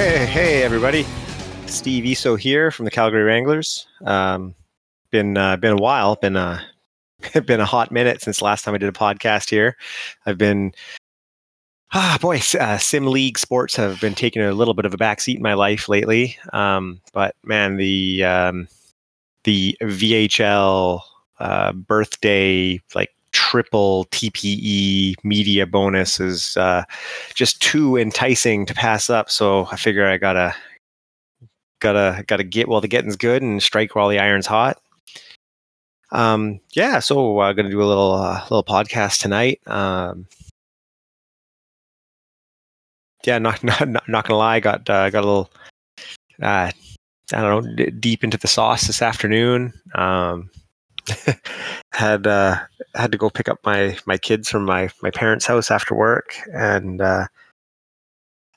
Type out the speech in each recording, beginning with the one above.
Hey, hey, everybody! Steve Eso here from the Calgary Wranglers. Um, been uh, been a while. Been uh, been a hot minute since last time I did a podcast here. I've been ah boy, uh, sim league sports have been taking a little bit of a backseat in my life lately. Um, but man, the um, the VHL uh, birthday like triple TPE media bonus is uh, just too enticing to pass up. So I figure I gotta gotta gotta get while the getting's good and strike while the iron's hot. Um, yeah, so I'm uh, gonna do a little uh, little podcast tonight. Um, yeah, not not not, gonna lie, got uh, got a little uh, I don't know d- deep into the sauce this afternoon. Um, had uh, had to go pick up my my kids from my my parents' house after work, and uh,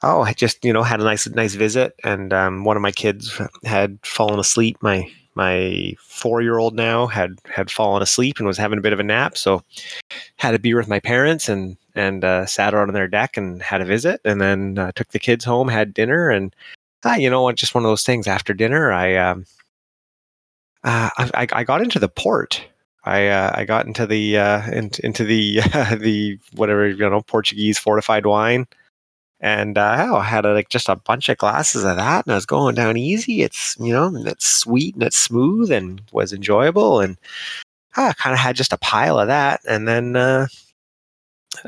oh, I just you know had a nice nice visit, and um, one of my kids had fallen asleep. My my four year old now had had fallen asleep and was having a bit of a nap, so had a beer with my parents and and uh, sat out on their deck and had a visit, and then uh, took the kids home, had dinner, and uh, you know what, just one of those things. After dinner, I um, uh, I, I got into the port. I uh, I got into the uh, in, into the the whatever you know Portuguese fortified wine, and uh, oh, I had a, like just a bunch of glasses of that, and I was going down easy. It's you know it's sweet and it's smooth and was enjoyable, and I kind of had just a pile of that, and then uh,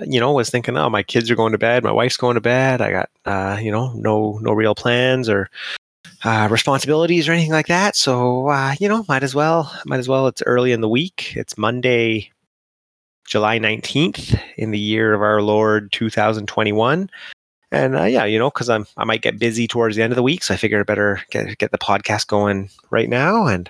you know was thinking, oh, my kids are going to bed, my wife's going to bed. I got uh, you know no no real plans or uh, responsibilities or anything like that. So uh, you know, might as well, might as well. It's early in the week. It's Monday, July nineteenth in the year of our Lord two thousand twenty one. And uh, yeah, you know, because I'm I might get busy towards the end of the week, so I figured I better get get the podcast going right now. And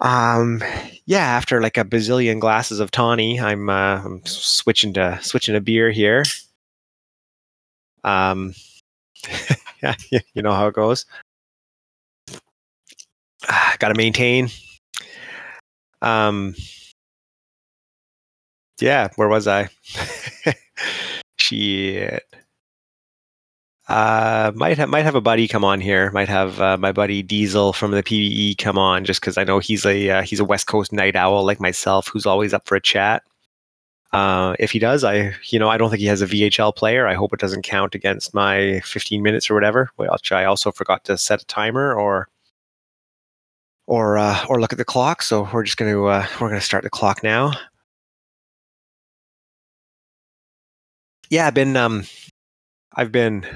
um, yeah, after like a bazillion glasses of tawny, I'm uh, I'm switching to switching a beer here. Um, you know how it goes. Got to maintain. Um, yeah, where was I? Shit. Uh, might have might have a buddy come on here. Might have uh, my buddy Diesel from the PBE come on, just because I know he's a uh, he's a West Coast night owl like myself, who's always up for a chat. Uh, if he does, I you know I don't think he has a VHL player. I hope it doesn't count against my 15 minutes or whatever. Which I also forgot to set a timer or or uh, or look at the clock. So we're just gonna uh, we're gonna start the clock now. Yeah, I've been um, I've been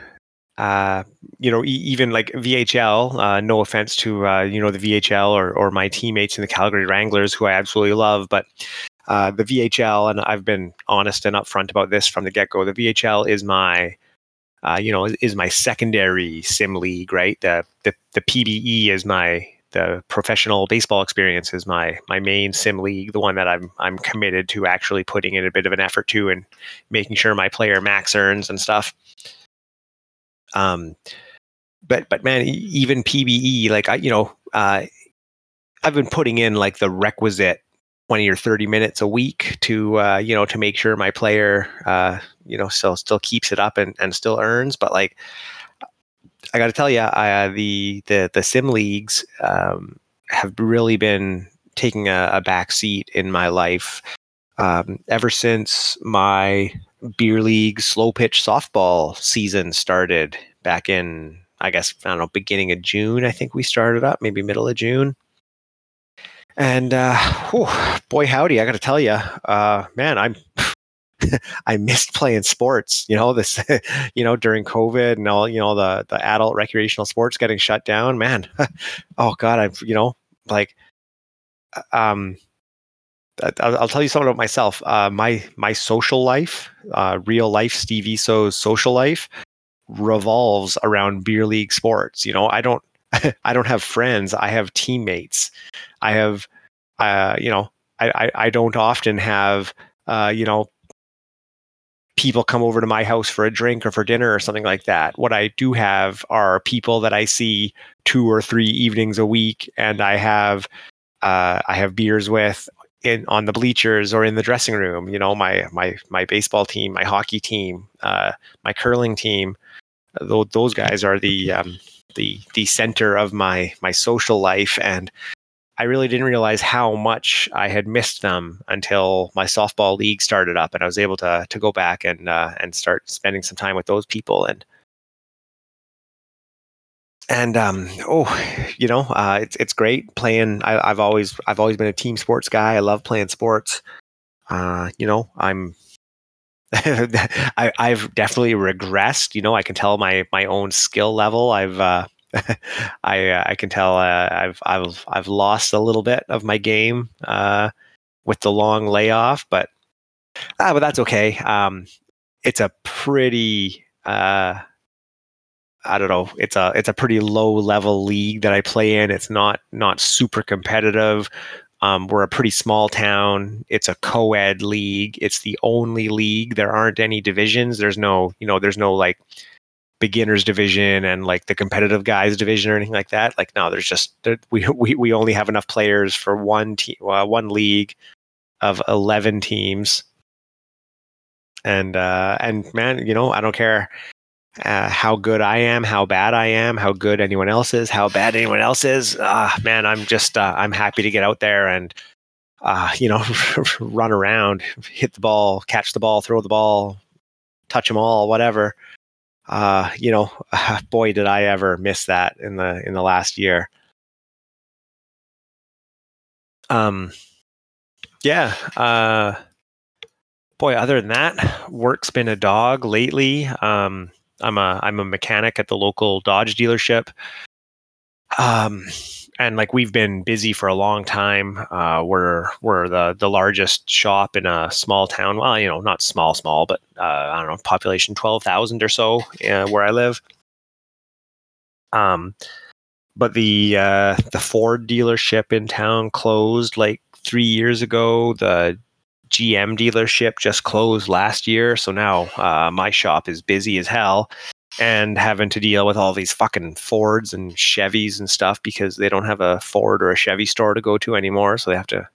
uh, you know, e- even like VHL. Uh, no offense to uh, you know the VHL or or my teammates in the Calgary Wranglers, who I absolutely love, but uh, the VHL, and I've been honest and upfront about this from the get go. The VHL is my, uh, you know, is my secondary sim league, right? The, the the PBE is my the professional baseball experience is my my main sim league, the one that I'm I'm committed to actually putting in a bit of an effort to and making sure my player max earns and stuff. Um, but but man, even PBE, like I, you know, uh, I've been putting in like the requisite 20 or 30 minutes a week to uh, you know to make sure my player uh, you know still still keeps it up and, and still earns. But like i got to tell you uh, the the the sim leagues um, have really been taking a, a back seat in my life um, ever since my beer league slow pitch softball season started back in i guess i don't know beginning of june i think we started up maybe middle of june and uh, whew, boy, howdy, I got to tell you, uh, man, I'm I missed playing sports. You know this, you know during COVID and all, you know the the adult recreational sports getting shut down. Man, oh god, I'm you know like, uh, um, I'll, tell you something about myself. Uh, my my social life, uh, real life Steve Eso's social life, revolves around beer league sports. You know, I don't I don't have friends. I have teammates. I have, uh, you know, I, I, I don't often have, uh, you know, people come over to my house for a drink or for dinner or something like that. What I do have are people that I see two or three evenings a week, and I have, uh, I have beers with in on the bleachers or in the dressing room. You know, my my my baseball team, my hockey team, uh, my curling team those guys are the um, the the center of my my social life and I really didn't realize how much I had missed them until my softball league started up, and I was able to to go back and uh, and start spending some time with those people. And and um, oh, you know, uh, it's it's great playing. I, have always I've always been a team sports guy. I love playing sports. Uh, you know, I'm I, have definitely regressed. You know, I can tell my my own skill level. I've uh, I uh, I can tell uh, I've I've I've lost a little bit of my game uh, with the long layoff, but ah, but that's okay. Um, it's a pretty uh, I don't know. It's a it's a pretty low level league that I play in. It's not not super competitive. Um, we're a pretty small town. It's a co-ed league. It's the only league. There aren't any divisions. There's no, you know, there's no like beginners division and like the competitive guys division or anything like that. Like, no, there's just we we we only have enough players for one team, uh, one league of eleven teams. And uh, and man, you know, I don't care uh, how good I am, how bad I am, how good anyone else is, how bad anyone else is. Uh, man, I'm just uh, I'm happy to get out there and uh, you know run around, hit the ball, catch the ball, throw the ball, touch them all, whatever. Uh, you know, boy, did I ever miss that in the in the last year. Um, yeah. Uh, boy, other than that, work's been a dog lately. Um, I'm a I'm a mechanic at the local Dodge dealership. Um, and like we've been busy for a long time. Uh, we're we're the the largest shop in a small town. Well, you know, not small, small, but uh, I don't know, population twelve thousand or so uh, where I live. Um, but the uh, the Ford dealership in town closed like three years ago. The GM dealership just closed last year, so now uh, my shop is busy as hell and having to deal with all these fucking Fords and Chevys and stuff because they don't have a Ford or a Chevy store to go to anymore, so they have to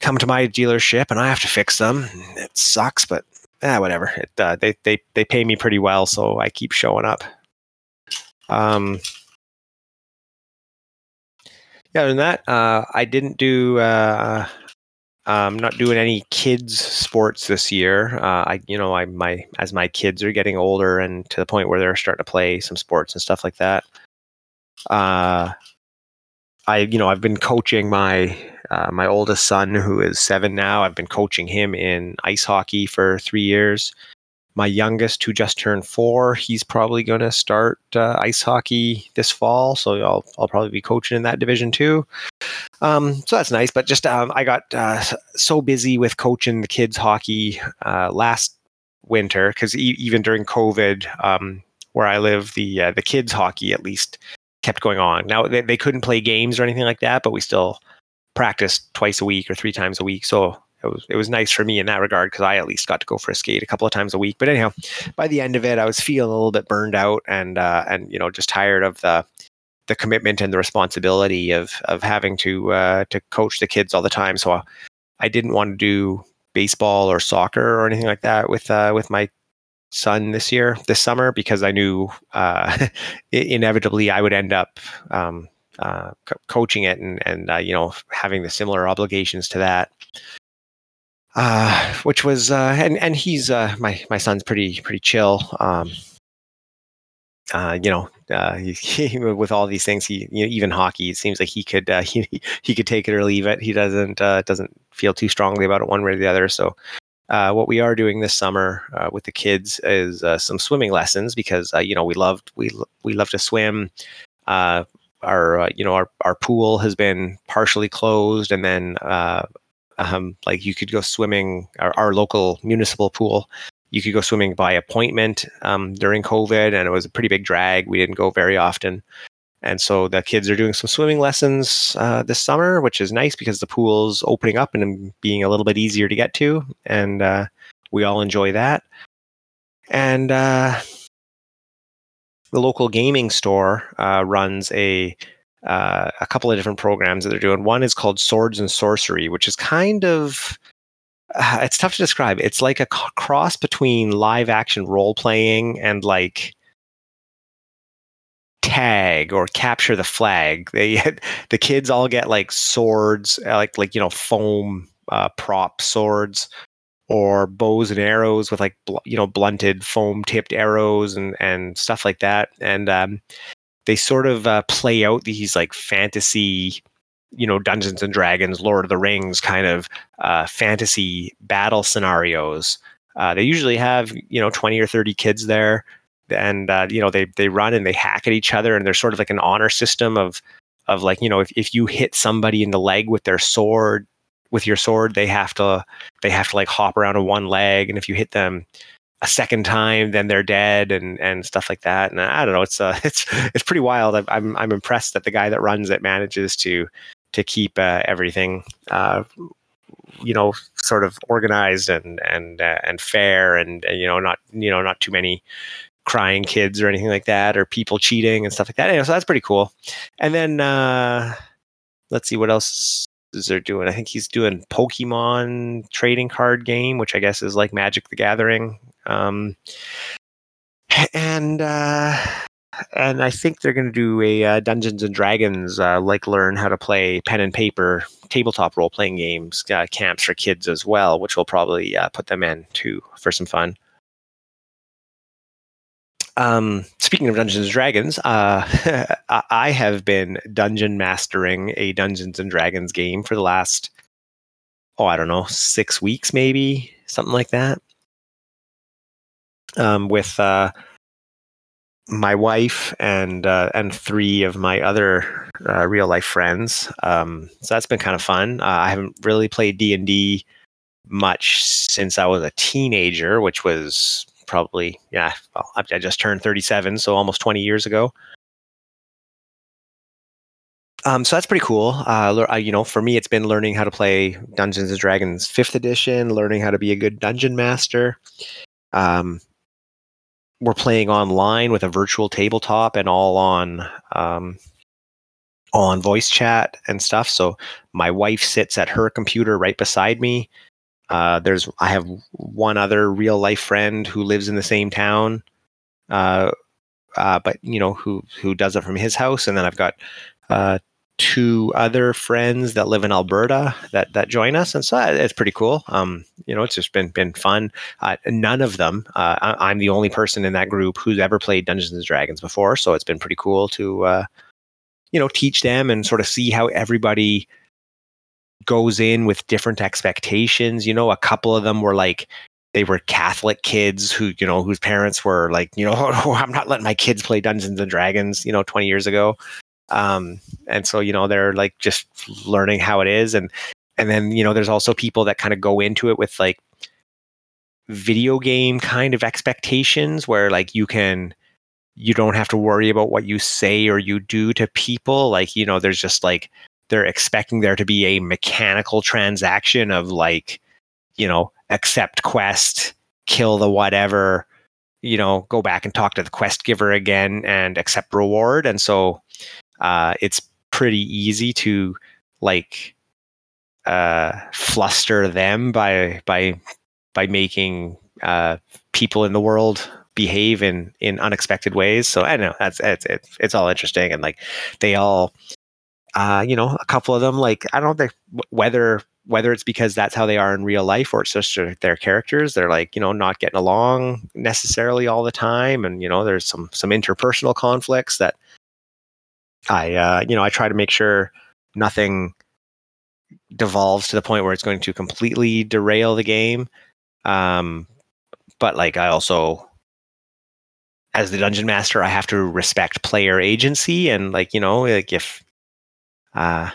come to my dealership and I have to fix them. It sucks, but ah, whatever. It, uh, they they they pay me pretty well, so I keep showing up. Um, yeah, other than that, uh, I didn't do uh, I'm not doing any kids sports this year. Uh, I, you know, I my as my kids are getting older and to the point where they're starting to play some sports and stuff like that. Uh, I, you know, I've been coaching my uh, my oldest son who is seven now. I've been coaching him in ice hockey for three years my youngest, who just turned four, he's probably going to start uh, ice hockey this fall. So I'll, I'll probably be coaching in that division too. Um, so that's nice. But just um, I got uh, so busy with coaching the kids hockey uh, last winter because e- even during COVID, um, where I live, the uh, the kids hockey at least kept going on. Now they, they couldn't play games or anything like that, but we still practiced twice a week or three times a week. So it was it was nice for me in that regard because I at least got to go for a skate a couple of times a week. But anyhow, by the end of it, I was feeling a little bit burned out and uh, and you know just tired of the the commitment and the responsibility of of having to uh, to coach the kids all the time. So I didn't want to do baseball or soccer or anything like that with uh, with my son this year this summer because I knew uh, inevitably I would end up um, uh, co- coaching it and and uh, you know having the similar obligations to that uh, which was uh, and and he's uh, my my son's pretty pretty chill. Um, uh, you know, uh, he, he, with all these things, he you know, even hockey. It seems like he could uh, he he could take it or leave it. He doesn't uh, doesn't feel too strongly about it one way or the other. So, uh, what we are doing this summer uh, with the kids is uh, some swimming lessons because uh, you know we loved we we love to swim. Uh, our uh, you know our our pool has been partially closed, and then um, like you could go swimming our, our, local municipal pool. You could go swimming by appointment um, during COVID, and it was a pretty big drag. We didn't go very often, and so the kids are doing some swimming lessons uh, this summer, which is nice because the pool's opening up and being a little bit easier to get to, and uh, we all enjoy that. And uh, the local gaming store uh, runs a uh, a couple of different programs that they're doing. One is called Swords and Sorcery, which is kind of uh, it's tough to describe. It's like a c- cross between live action role playing and like tag or capture the flag. They the kids all get like swords, uh, like like you know foam uh, prop swords or bows and arrows with like bl- you know blunted foam tipped arrows and and stuff like that. And um, they sort of uh, play out these like fantasy you know Dungeons and Dragons, Lord of the Rings kind of uh, fantasy battle scenarios. Uh, they usually have you know twenty or thirty kids there, and uh, you know they they run and they hack at each other, and there's sort of like an honor system of of like you know if, if you hit somebody in the leg with their sword with your sword they have to they have to like hop around on one leg and if you hit them a second time then they're dead and and stuff like that. And i don't know it's uh it's it's pretty wild. I'm i'm, I'm impressed that the guy that runs it manages to to keep uh, everything uh, you know sort of organized and and uh, and fair and, and, you know not you know not too many crying kids or anything like that or people cheating and stuff like that. Anyway, so that's pretty cool. And then uh let's see what else is there doing? I think he's doing pokemon trading card game which i guess is like magic the gathering um and uh and I think they're going to do a uh, Dungeons and Dragons, uh, like learn how to play pen and paper tabletop role playing games uh, camps for kids as well, which will probably uh, put them in too for some fun. Um, speaking of Dungeons and Dragons, uh, I have been dungeon mastering a Dungeons and Dragons game for the last, oh, I don't know, six weeks maybe, something like that. Um, with uh, my wife and uh, and three of my other uh, real life friends. Um, so that's been kind of fun. Uh, I haven't really played D and D much since I was a teenager, which was probably yeah. Well, I just turned thirty seven, so almost twenty years ago. Um, so that's pretty cool. Uh, you know, for me, it's been learning how to play Dungeons and Dragons Fifth Edition, learning how to be a good dungeon master. Um, we're playing online with a virtual tabletop and all on um, on voice chat and stuff. So my wife sits at her computer right beside me. Uh, there's I have one other real life friend who lives in the same town, uh, uh, but you know who who does it from his house, and then I've got uh, two other friends that live in Alberta that that join us, and so uh, it's pretty cool. Um, you know, it's just been been fun. Uh, none of them. Uh, I, am the only person in that group who's ever played Dungeons and Dragons before, so it's been pretty cool to uh, you know teach them and sort of see how everybody goes in with different expectations. You know, a couple of them were like they were Catholic kids who, you know, whose parents were like, you know, oh, I'm not letting my kids play Dungeons and Dragons, you know, 20 years ago um, and so you know they're like just learning how it is. And and then you know there's also people that kind of go into it with like video game kind of expectations where like you can you don't have to worry about what you say or you do to people. Like you know there's just like they're expecting there to be a mechanical transaction of like you know accept quest kill the whatever you know go back and talk to the quest giver again and accept reward. And so uh, it's pretty easy to like uh, fluster them by by by making uh, people in the world behave in in unexpected ways. So I know that's it's it's, it's all interesting and like they all uh, you know a couple of them like I don't know whether whether it's because that's how they are in real life or it's just their characters they're like you know not getting along necessarily all the time and you know there's some some interpersonal conflicts that I uh, you know I try to make sure nothing devolves to the point where it's going to completely derail the game. Um, but like I also as the dungeon master I have to respect player agency and like you know like if uh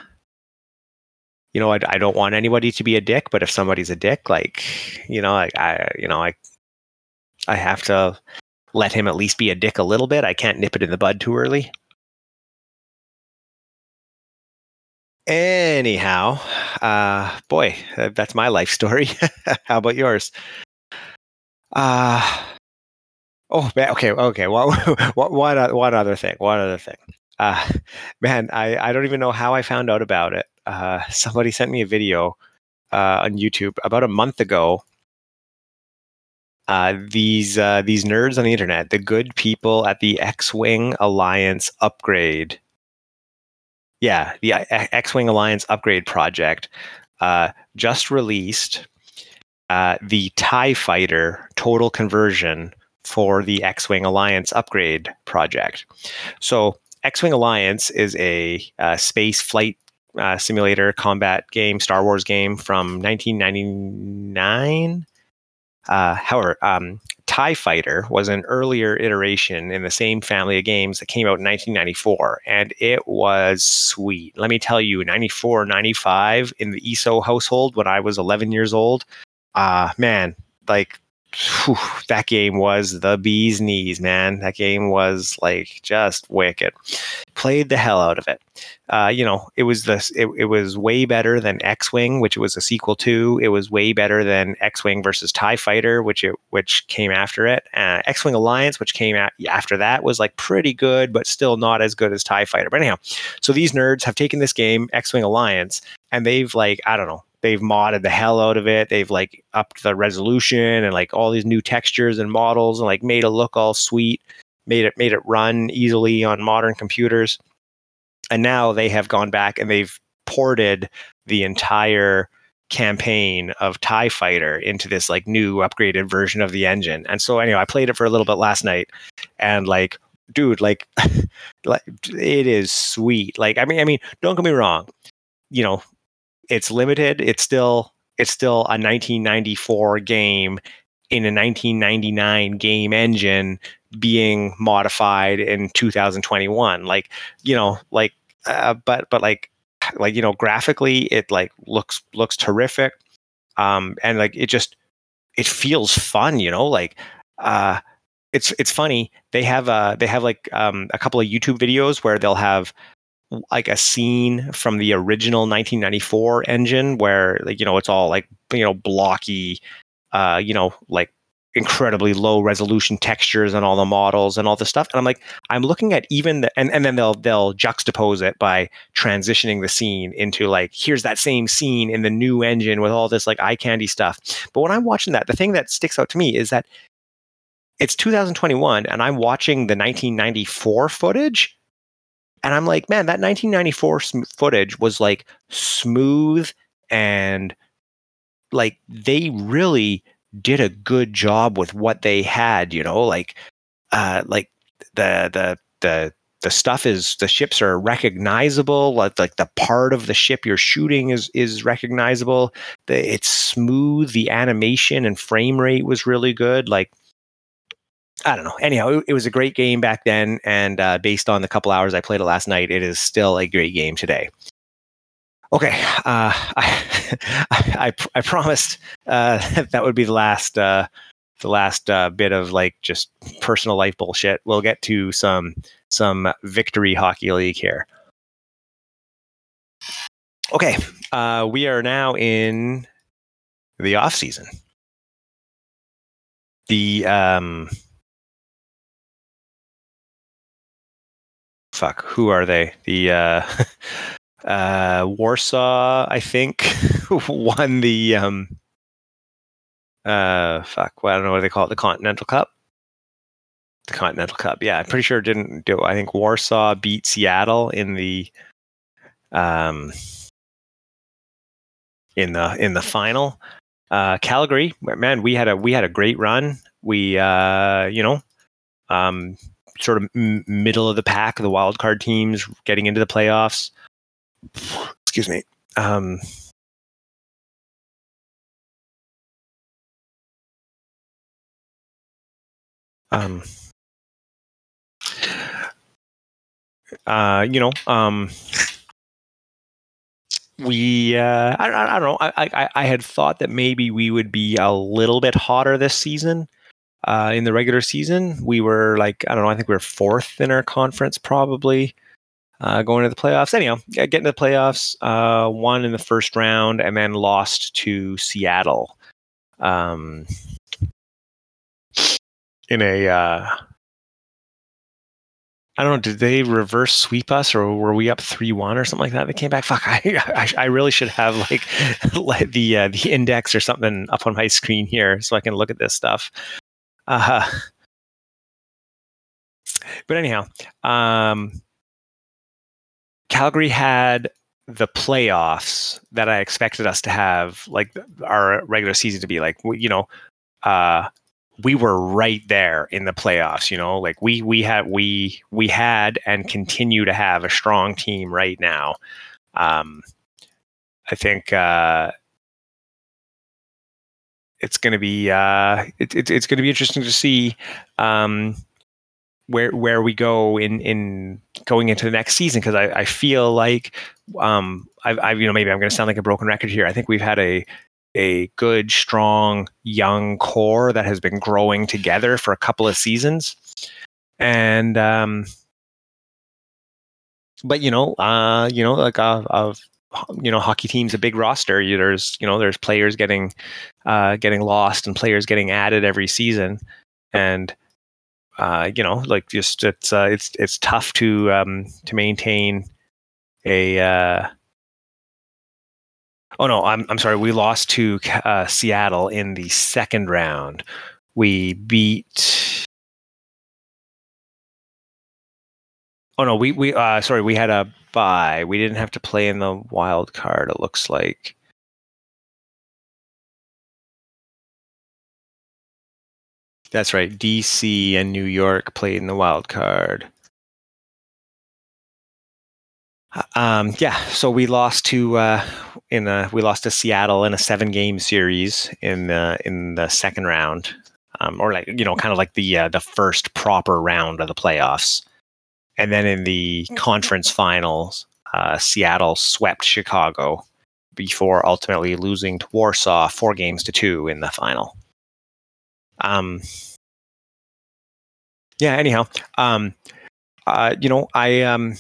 you know I, I don't want anybody to be a dick but if somebody's a dick like you know I, I you know I I have to let him at least be a dick a little bit. I can't nip it in the bud too early. Anyhow, uh, boy, that's my life story. How about yours? Uh, oh, man, okay, okay. Well, one, one other thing. One other thing. Uh, man, I, I don't even know how I found out about it. Uh, somebody sent me a video uh, on YouTube about a month ago uh, these uh, these nerds on the internet, the good people at the X-wing Alliance upgrade. Yeah, the X-wing Alliance upgrade project uh, just released uh, the Tie Fighter total conversion for the X-wing Alliance upgrade project. So X-wing Alliance is a uh, space flight uh, simulator combat game, Star Wars game from 1999. Uh, however, um, TIE Fighter was an earlier iteration in the same family of games that came out in 1994, and it was sweet. Let me tell you, 94, 95 in the ESO household when I was 11 years old, uh, man, like whew, that game was the bee's knees, man. That game was like just wicked. Played the hell out of it. Uh, you know, it was this. It, it was way better than X Wing, which it was a sequel to. It was way better than X Wing versus Tie Fighter, which it which came after it. Uh, X Wing Alliance, which came out after that, was like pretty good, but still not as good as Tie Fighter. But anyhow, so these nerds have taken this game, X Wing Alliance, and they've like I don't know they've modded the hell out of it. They've like upped the resolution and like all these new textures and models and like made it look all sweet, made it made it run easily on modern computers. And now they have gone back and they've ported the entire campaign of TIE Fighter into this like new upgraded version of the engine. And so anyway, I played it for a little bit last night and like dude, like like it is sweet. Like I mean I mean, don't get me wrong. You know, it's limited. It's still it's still a 1994 game in a 1999 game engine being modified in 2021. Like you know, like uh, but but like like you know, graphically it like looks looks terrific, um, and like it just it feels fun. You know, like uh, it's it's funny. They have uh they have like um, a couple of YouTube videos where they'll have like a scene from the original 1994 engine where like you know it's all like you know blocky uh you know like incredibly low resolution textures and all the models and all the stuff. And i'm like i'm looking at even the and, and then they'll they'll juxtapose it by transitioning the scene into like here's that same scene in the new engine with all this like eye candy stuff. But when i'm watching that the thing that sticks out to me is that it's 2021 and i'm watching the 1994 footage. And I'm like, man, that 1994 sm- footage was like smooth and like they really did a good job with what they had, you know, like uh like the the the the stuff is the ships are recognizable like, like the part of the ship you're shooting is is recognizable the, it's smooth the animation and frame rate was really good like I don't know. Anyhow, it, it, was a great game back then, and uh, based on the couple hours I played it last night, it is still a great game today. Okay, uh, I, I, I promised uh, that would be the last uh, the last uh, bit of like just personal life bullshit. We'll get to some some victory hockey league here. Okay, uh, we are now in the off season. The um, fuck, who are they? The uh, Warsaw, I think, won the um, uh, fuck, well, I don't know what they call it, the Continental Cup. The Continental Cup, yeah, I'm pretty sure it didn't do. I think Warsaw beat Seattle in the um in the in the final. Uh, Calgary, man, we had a we had a great run. We uh, you know, um, sort of m- middle of the pack, the wild card teams getting into the playoffs. Excuse me. Um, um, uh, you know, um, we, uh, I, I, I don't know. I, I, I had thought that maybe we would be a little bit hotter this season uh, in the regular season. We were like, I don't know, I think we were fourth in our conference probably uh, going to the playoffs. Anyhow, getting to the playoffs, uh, won in the first round and then lost to Seattle um, in a. Uh, I don't know. Did they reverse sweep us, or were we up three one or something like that? They came back. Fuck! I I, I really should have like the uh, the index or something up on my screen here so I can look at this stuff. Uh, but anyhow, um, Calgary had the playoffs that I expected us to have, like our regular season to be like, you know, uh, we were right there in the playoffs you know? Like we we had we we had and continue to have a strong team right now. Um i think uh it's going to be uh it, it, it's going to be interesting to see um where where we go in in going into the next season because I, I feel like um I've, I've you know maybe I'm going to sound like a broken record here I think we've had a a good, strong, young core that has been growing together for a couple of seasons. And, um, but you know, uh, you know, like uh, of you know, hockey teams a big roster. There's you know, there's players getting uh, getting lost and players getting added every season, and uh, you know, like just it's uh, it's it's tough to um, to maintain a uh, Oh no, I'm I'm sorry. We lost to uh, Seattle in the second round. We beat. Oh no, we we uh sorry, we had a bye. We didn't have to play in the wild card. It looks like. That's right. DC and New York played in the wild card. Um, yeah, so we lost to uh, in a, we lost to Seattle in a seven game series in the in the second round, um, or like you know, kind of like the uh, the first proper round of the playoffs, and then in the conference finals, uh, Seattle swept Chicago before ultimately losing to Warsaw four games to two in the final. Um, yeah. Anyhow, um, uh, you know, I um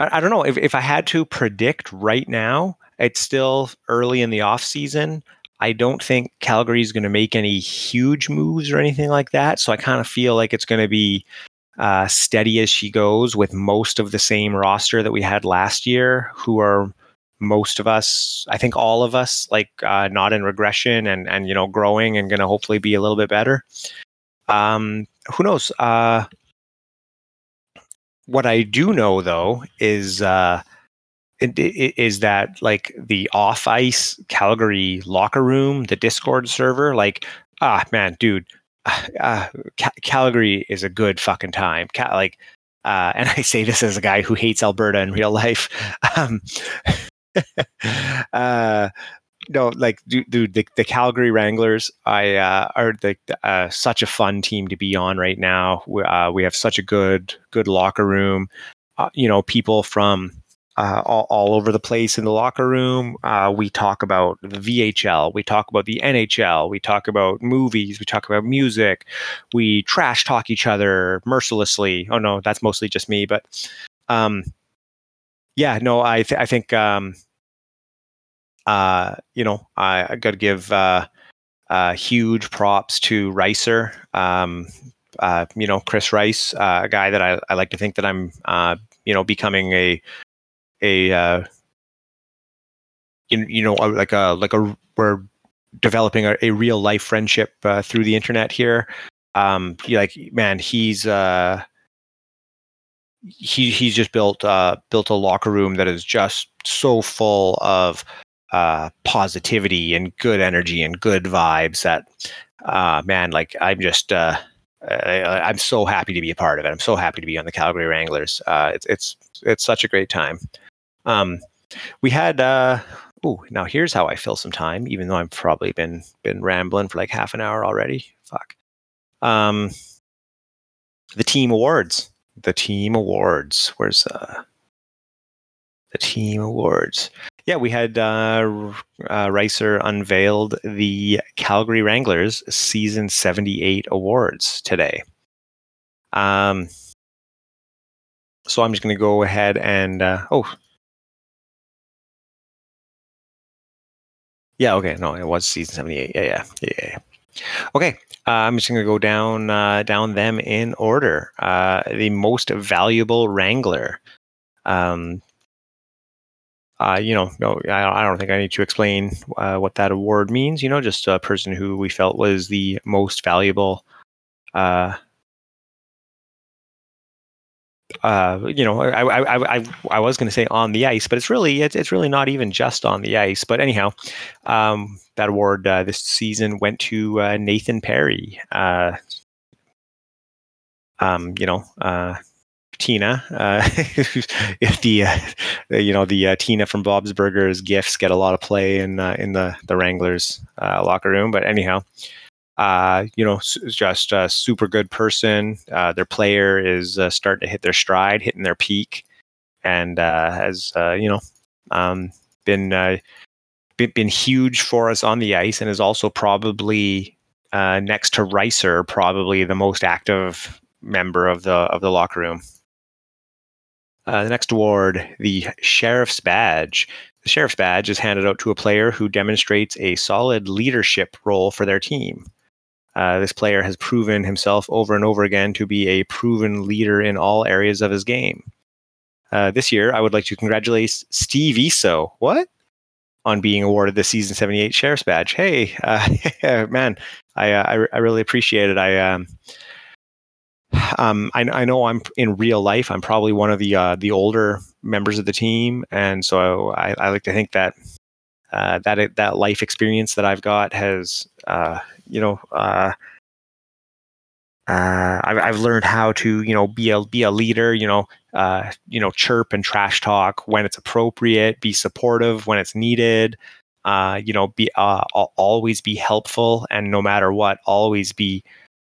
I, I don't know if, if I had to predict right now, it's still early in the off season. I don't think Calgary is going to make any huge moves or anything like that. So I kind of feel like it's going to be uh, steady as she goes with most of the same roster that we had last year, who are most of us, I think all of us, like uh, not in regression and and you know growing and going to hopefully be a little bit better. Um, who knows? Uh, what I do know though is uh, is that like the off ice Calgary locker room, the Discord server, like ah man, dude, uh, Calgary is a good fucking time. Cal- like, uh, and I say this as a guy who hates Alberta in real life. Um, uh, no, like dude, dude the, the Calgary Wranglers, I uh, are the uh, such a fun team to be on right now. We, uh, we have such a good good locker room. Uh, you know, people from uh, all, all over the place in the locker room. Uh, we talk about the VHL, we talk about the NHL, we talk about movies, we talk about music, we trash talk each other mercilessly. Oh no, that's mostly just me, but um, yeah, no, I th- I think um, uh, you know, I, I got to give uh, uh, huge props to Ricer. Um, uh, you know, Chris Rice, uh, a guy that I, I like to think that I'm, uh, you know, becoming a a uh, you, you know like a like a we're developing a, a real life friendship uh, through the internet here. Um, like man, he's uh, he he's just built uh, built a locker room that is just so full of uh, positivity and good energy and good vibes that uh, man like i'm just uh, I, am so happy to be a part of it. I'm so happy to be on the calgary wranglers. Uh, it's it's it's such a great time. Um, we had oh now here's how i fill some time even though i've probably been been rambling for like half an hour already. Fuck. Um, the team awards the team awards where's uh the team awards yeah, we had uh, uh, Ricer unveiled the Calgary Wranglers season 78 awards today. Um, so I'm just going to go ahead and, uh, oh, yeah, okay, no, it was season 78. Yeah, yeah, yeah. Okay, uh, I'm just going to go down uh, down them in order. Uh, the most valuable Wrangler. Um, uh, you know, no, I, don't think I need to explain uh, what that award means. You know, just a person who we felt was the most valuable uh, uh, you know, I, I, I, I was going to say on the ice, but it's really, it's, it's really not even just on the ice. But anyhow, um, that award uh, this season went to uh, Nathan Perry. Uh, um, you know, uh, Tina, the you know the Tina from Bob's Burgers gifts get a lot of play in in the the Wranglers locker room. But anyhow, uh, you know, just a super good person. Uh, their player is uh, starting to hit their stride, hitting their peak, and uh, has uh, you know um, been, uh, been, been huge for us on the ice, and is also probably next to Ricer, probably the most active member of the of the locker room. the next award, the Sheriff's Badge. The Sheriff's Badge is handed out to a player who demonstrates a solid leadership role for their team. Uh, this player has proven himself over and over again to be a proven leader in all areas of his game. Uh, this year, I would like to congratulate Steve Eso. What? On being awarded the season 78 Sheriff's Badge. Hey, uh, man, I, uh, I, I, really appreciate it. I, um, um, I, I, know I'm in real life. I'm probably one of the uh, the older members of the team, and so I, I like to think that that that life experience that I've got has you know, uh, uh, I've, I've learned how to, you know, be a be a leader. You know, uh, you know, chirp and trash talk when it's appropriate. Be supportive when it's needed. Uh, you know, be uh, always be helpful, and no matter what, always be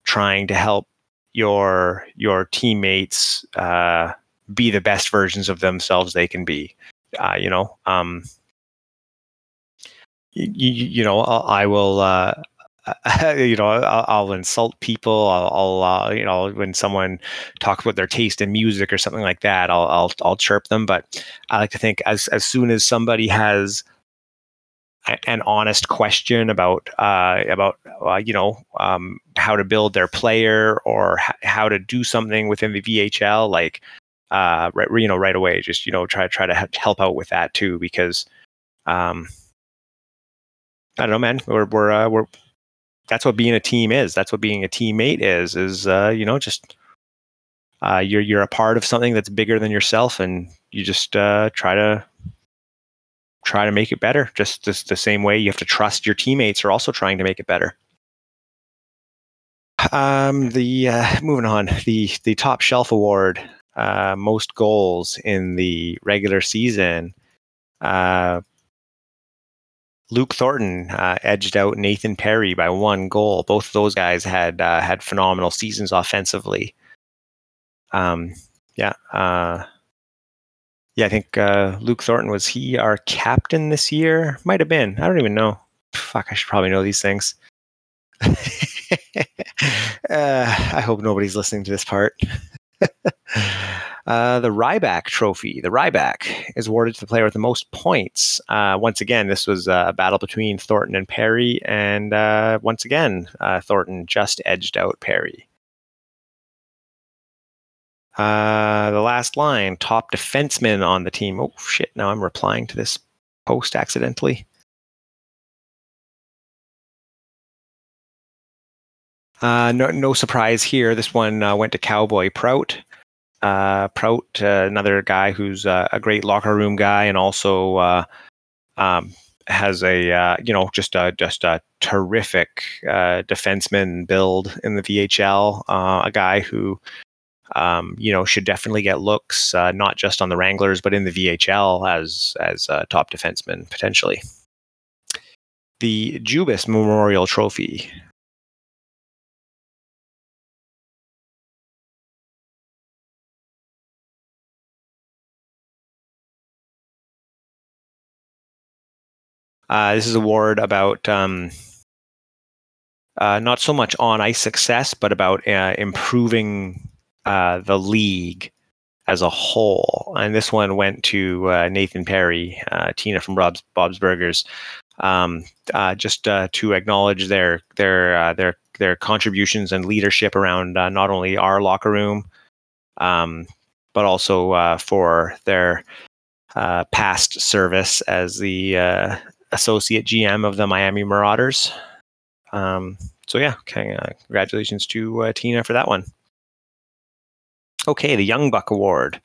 trying to help your your teammates uh, be the best versions of themselves they can be. Uh, you know, um, you, you know, I will. Uh, you know, I'll, I'll, insult people. I'll, I'll uh, you know, when someone talks about their taste in music or something like that, I'll, I'll, I'll chirp them. But I like to think as as soon as somebody has an honest question about uh, about uh, you know um, how to build their player or h- how to do something within the VHL, like uh, right, you know, right away, just you know, try try to help out with that too, because um, I don't know, man. We're we're uh, we're that's what being a team is. That's what being a teammate is. Is uh, you know just uh, you're you're a part of something that's bigger than yourself, and you just uh, try to try to make it better. Just, just the same way you have to trust your teammates are also trying to make it better. Um, the uh, moving on the the top shelf award, uh, most goals in the regular season. Uh, Luke Thornton uh, edged out Nathan Perry by one goal. Both of those guys had uh, had phenomenal seasons offensively. Um, yeah, uh, yeah. I think uh, Luke Thornton was he our captain this year? Might have been. I don't even know. Fuck, I should probably know these things. Uh, I hope nobody's listening to this part. Uh, the Ryback Trophy. The Ryback is awarded to the player with the most points. Uh, once again, this was a battle between Thornton and Perry, and uh, once again, uh, Thornton just edged out Perry. Uh, the last line top defenseman on the team. Oh, shit. Now I'm replying to this post accidentally. No, no surprise here. This one went to Cowboy Prout uh, Prout, uh, another guy who's uh, a great locker room guy, and also uh, um, has a uh, you know just a just a terrific uh, defenseman build in the VHL. a guy who um, you know should definitely get looks, not just on the Wranglers, but in the VHL as as a top defenseman potentially. The Jubis Memorial Trophy Uh, this is a award about um, uh, not so much on ice success, but about uh, improving uh, the league as a whole. And this one went to uh, Nathan Perry, uh, Tina from Bob's, Bob's Burgers. um, uh, just uh, to acknowledge their their uh, their their contributions and leadership around uh, not only our locker room, um, but also uh, for their uh, past service as the associate GM of the Miami Marauders. Um, so yeah, okay, congratulations to Tina for that one. Okay, the Young Buck Award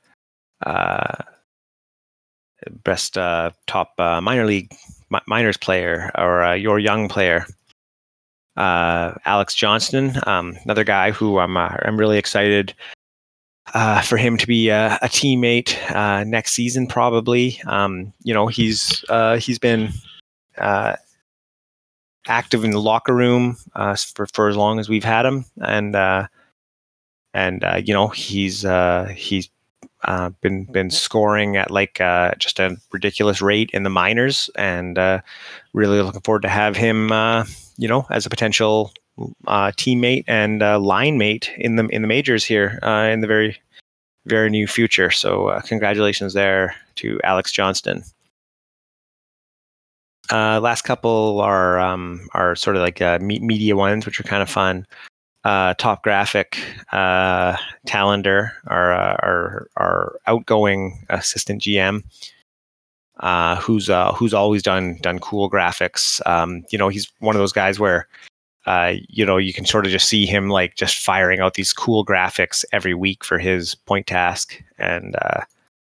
best uh, top uh, minor league minors player or uh, your young player. Uh, Alex Johnston, um, another guy who I'm uh, I'm really excited uh, for him to be a, a teammate uh, next season. Probably, um, you know, he's uh, he's been active in the locker room for for as long as we've had him, and and you know he's he's uh, been been scoring at like uh, just a ridiculous rate in the minors, and uh, really looking forward to have him, uh, you know, as a potential uh, teammate and line mate in the in the majors here in the very very near future. So congratulations there to Alex Johnston. Last couple are um, are sort of like media ones, which are kind of fun uh, top graphic uh, Talander, our, uh, our our outgoing assistant GM, uh, who's uh, who's always done done cool graphics. Um, you know, he's one of those guys where uh, you know you can sort of just see him like just firing out these cool graphics every week for his point task, and uh,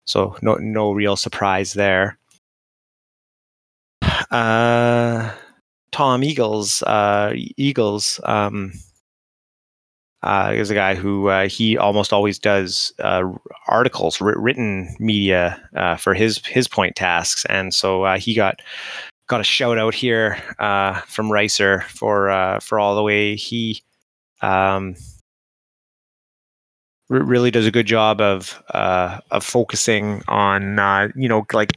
so no no real surprise there. Uh, Tom Eagles, uh, Eagles. Um, uh, is a guy who uh, he almost always does uh, articles, written media uh, for his his point tasks, and so uh, he got got a shout out here uh, from Ricer for for all the way he um, r- really does a good job of of focusing on you know like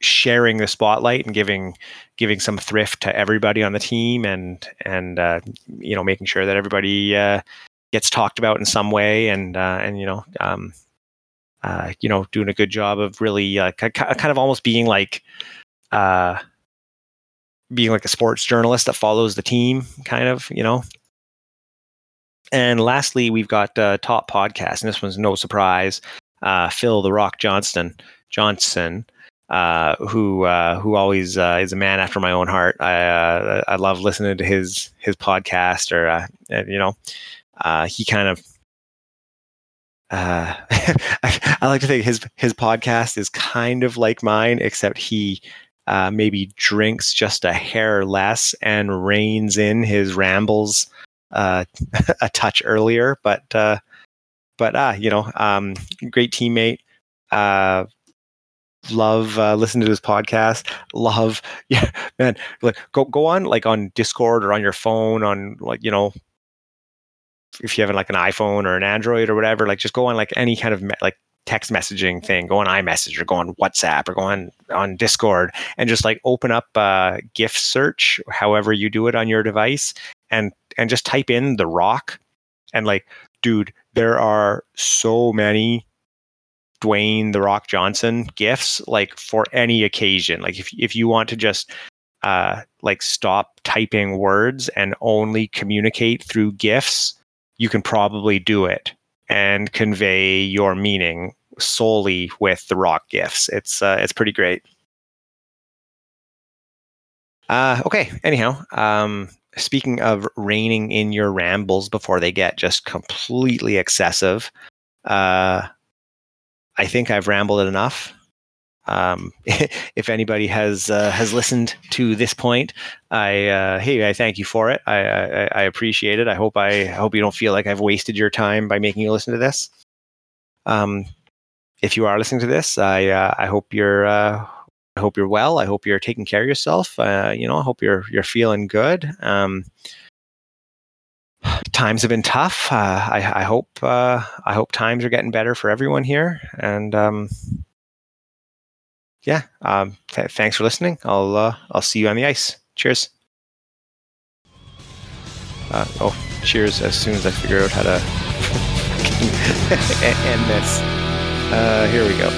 sharing the spotlight and giving giving some thrift to everybody on the team and and you know making sure that everybody gets talked about in some way, and uh, and you know, um, uh, you know, doing a good job of really uh, kind of almost being like, uh, being like a sports journalist that follows the team, kind of, you know. And lastly, we've got uh, top podcast, and this one's no surprise. Uh, Phil the Rock Johnston Johnson, uh, who uh, who always uh, is a man after my own heart. I uh, I love listening to his his podcast, or uh, you know, uh, he kind of uh, I, I, like to think his his podcast is kind of like mine, except he uh, maybe drinks just a hair less and reins in his rambles uh, a touch earlier. But uh, but ah, you know, um, great teammate. Love uh, listening to this podcast. Love, yeah, man. Like go go on like on Discord or on your phone on like you know if you have like an iPhone or an Android or whatever, like just go on like any kind of me- like text messaging thing, go on iMessage or go on WhatsApp or go on on Discord and just like open up uh, GIF search, however you do it on your device, and and just type in the Rock, and like, dude, there are so many Dwayne the Rock Johnson gifs like for any occasion. Like if if you want to just uh like stop typing words and only communicate through gifs you can probably do it and convey your meaning solely with the rock gifs. It's uh, it's pretty great. Uh, okay. Anyhow, um, speaking of reining in your rambles before they get just completely excessive, uh, I think I've rambled enough. Um, if anybody has uh, has listened to this point, I uh, hey, I thank you for it. I, I, I appreciate it. I hope I, hope you don't feel like I've wasted your time by making you listen to this. Um, if you are listening to this, I uh, I hope you're uh, I hope you're well. I hope you're taking care of yourself. Uh, you know, I hope you're you're feeling good. Um, times have been tough. Uh, I, I hope uh, I hope times are getting better for everyone here, and um, yeah, um, th- thanks for listening. I'll uh, I'll see you on the ice. Cheers. Uh, oh, cheers! As soon as I figure out how to end this. Uh, here we go.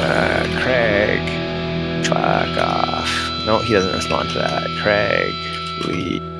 Uh, Craig, fuck off. No, he doesn't respond to that. Craig Lee.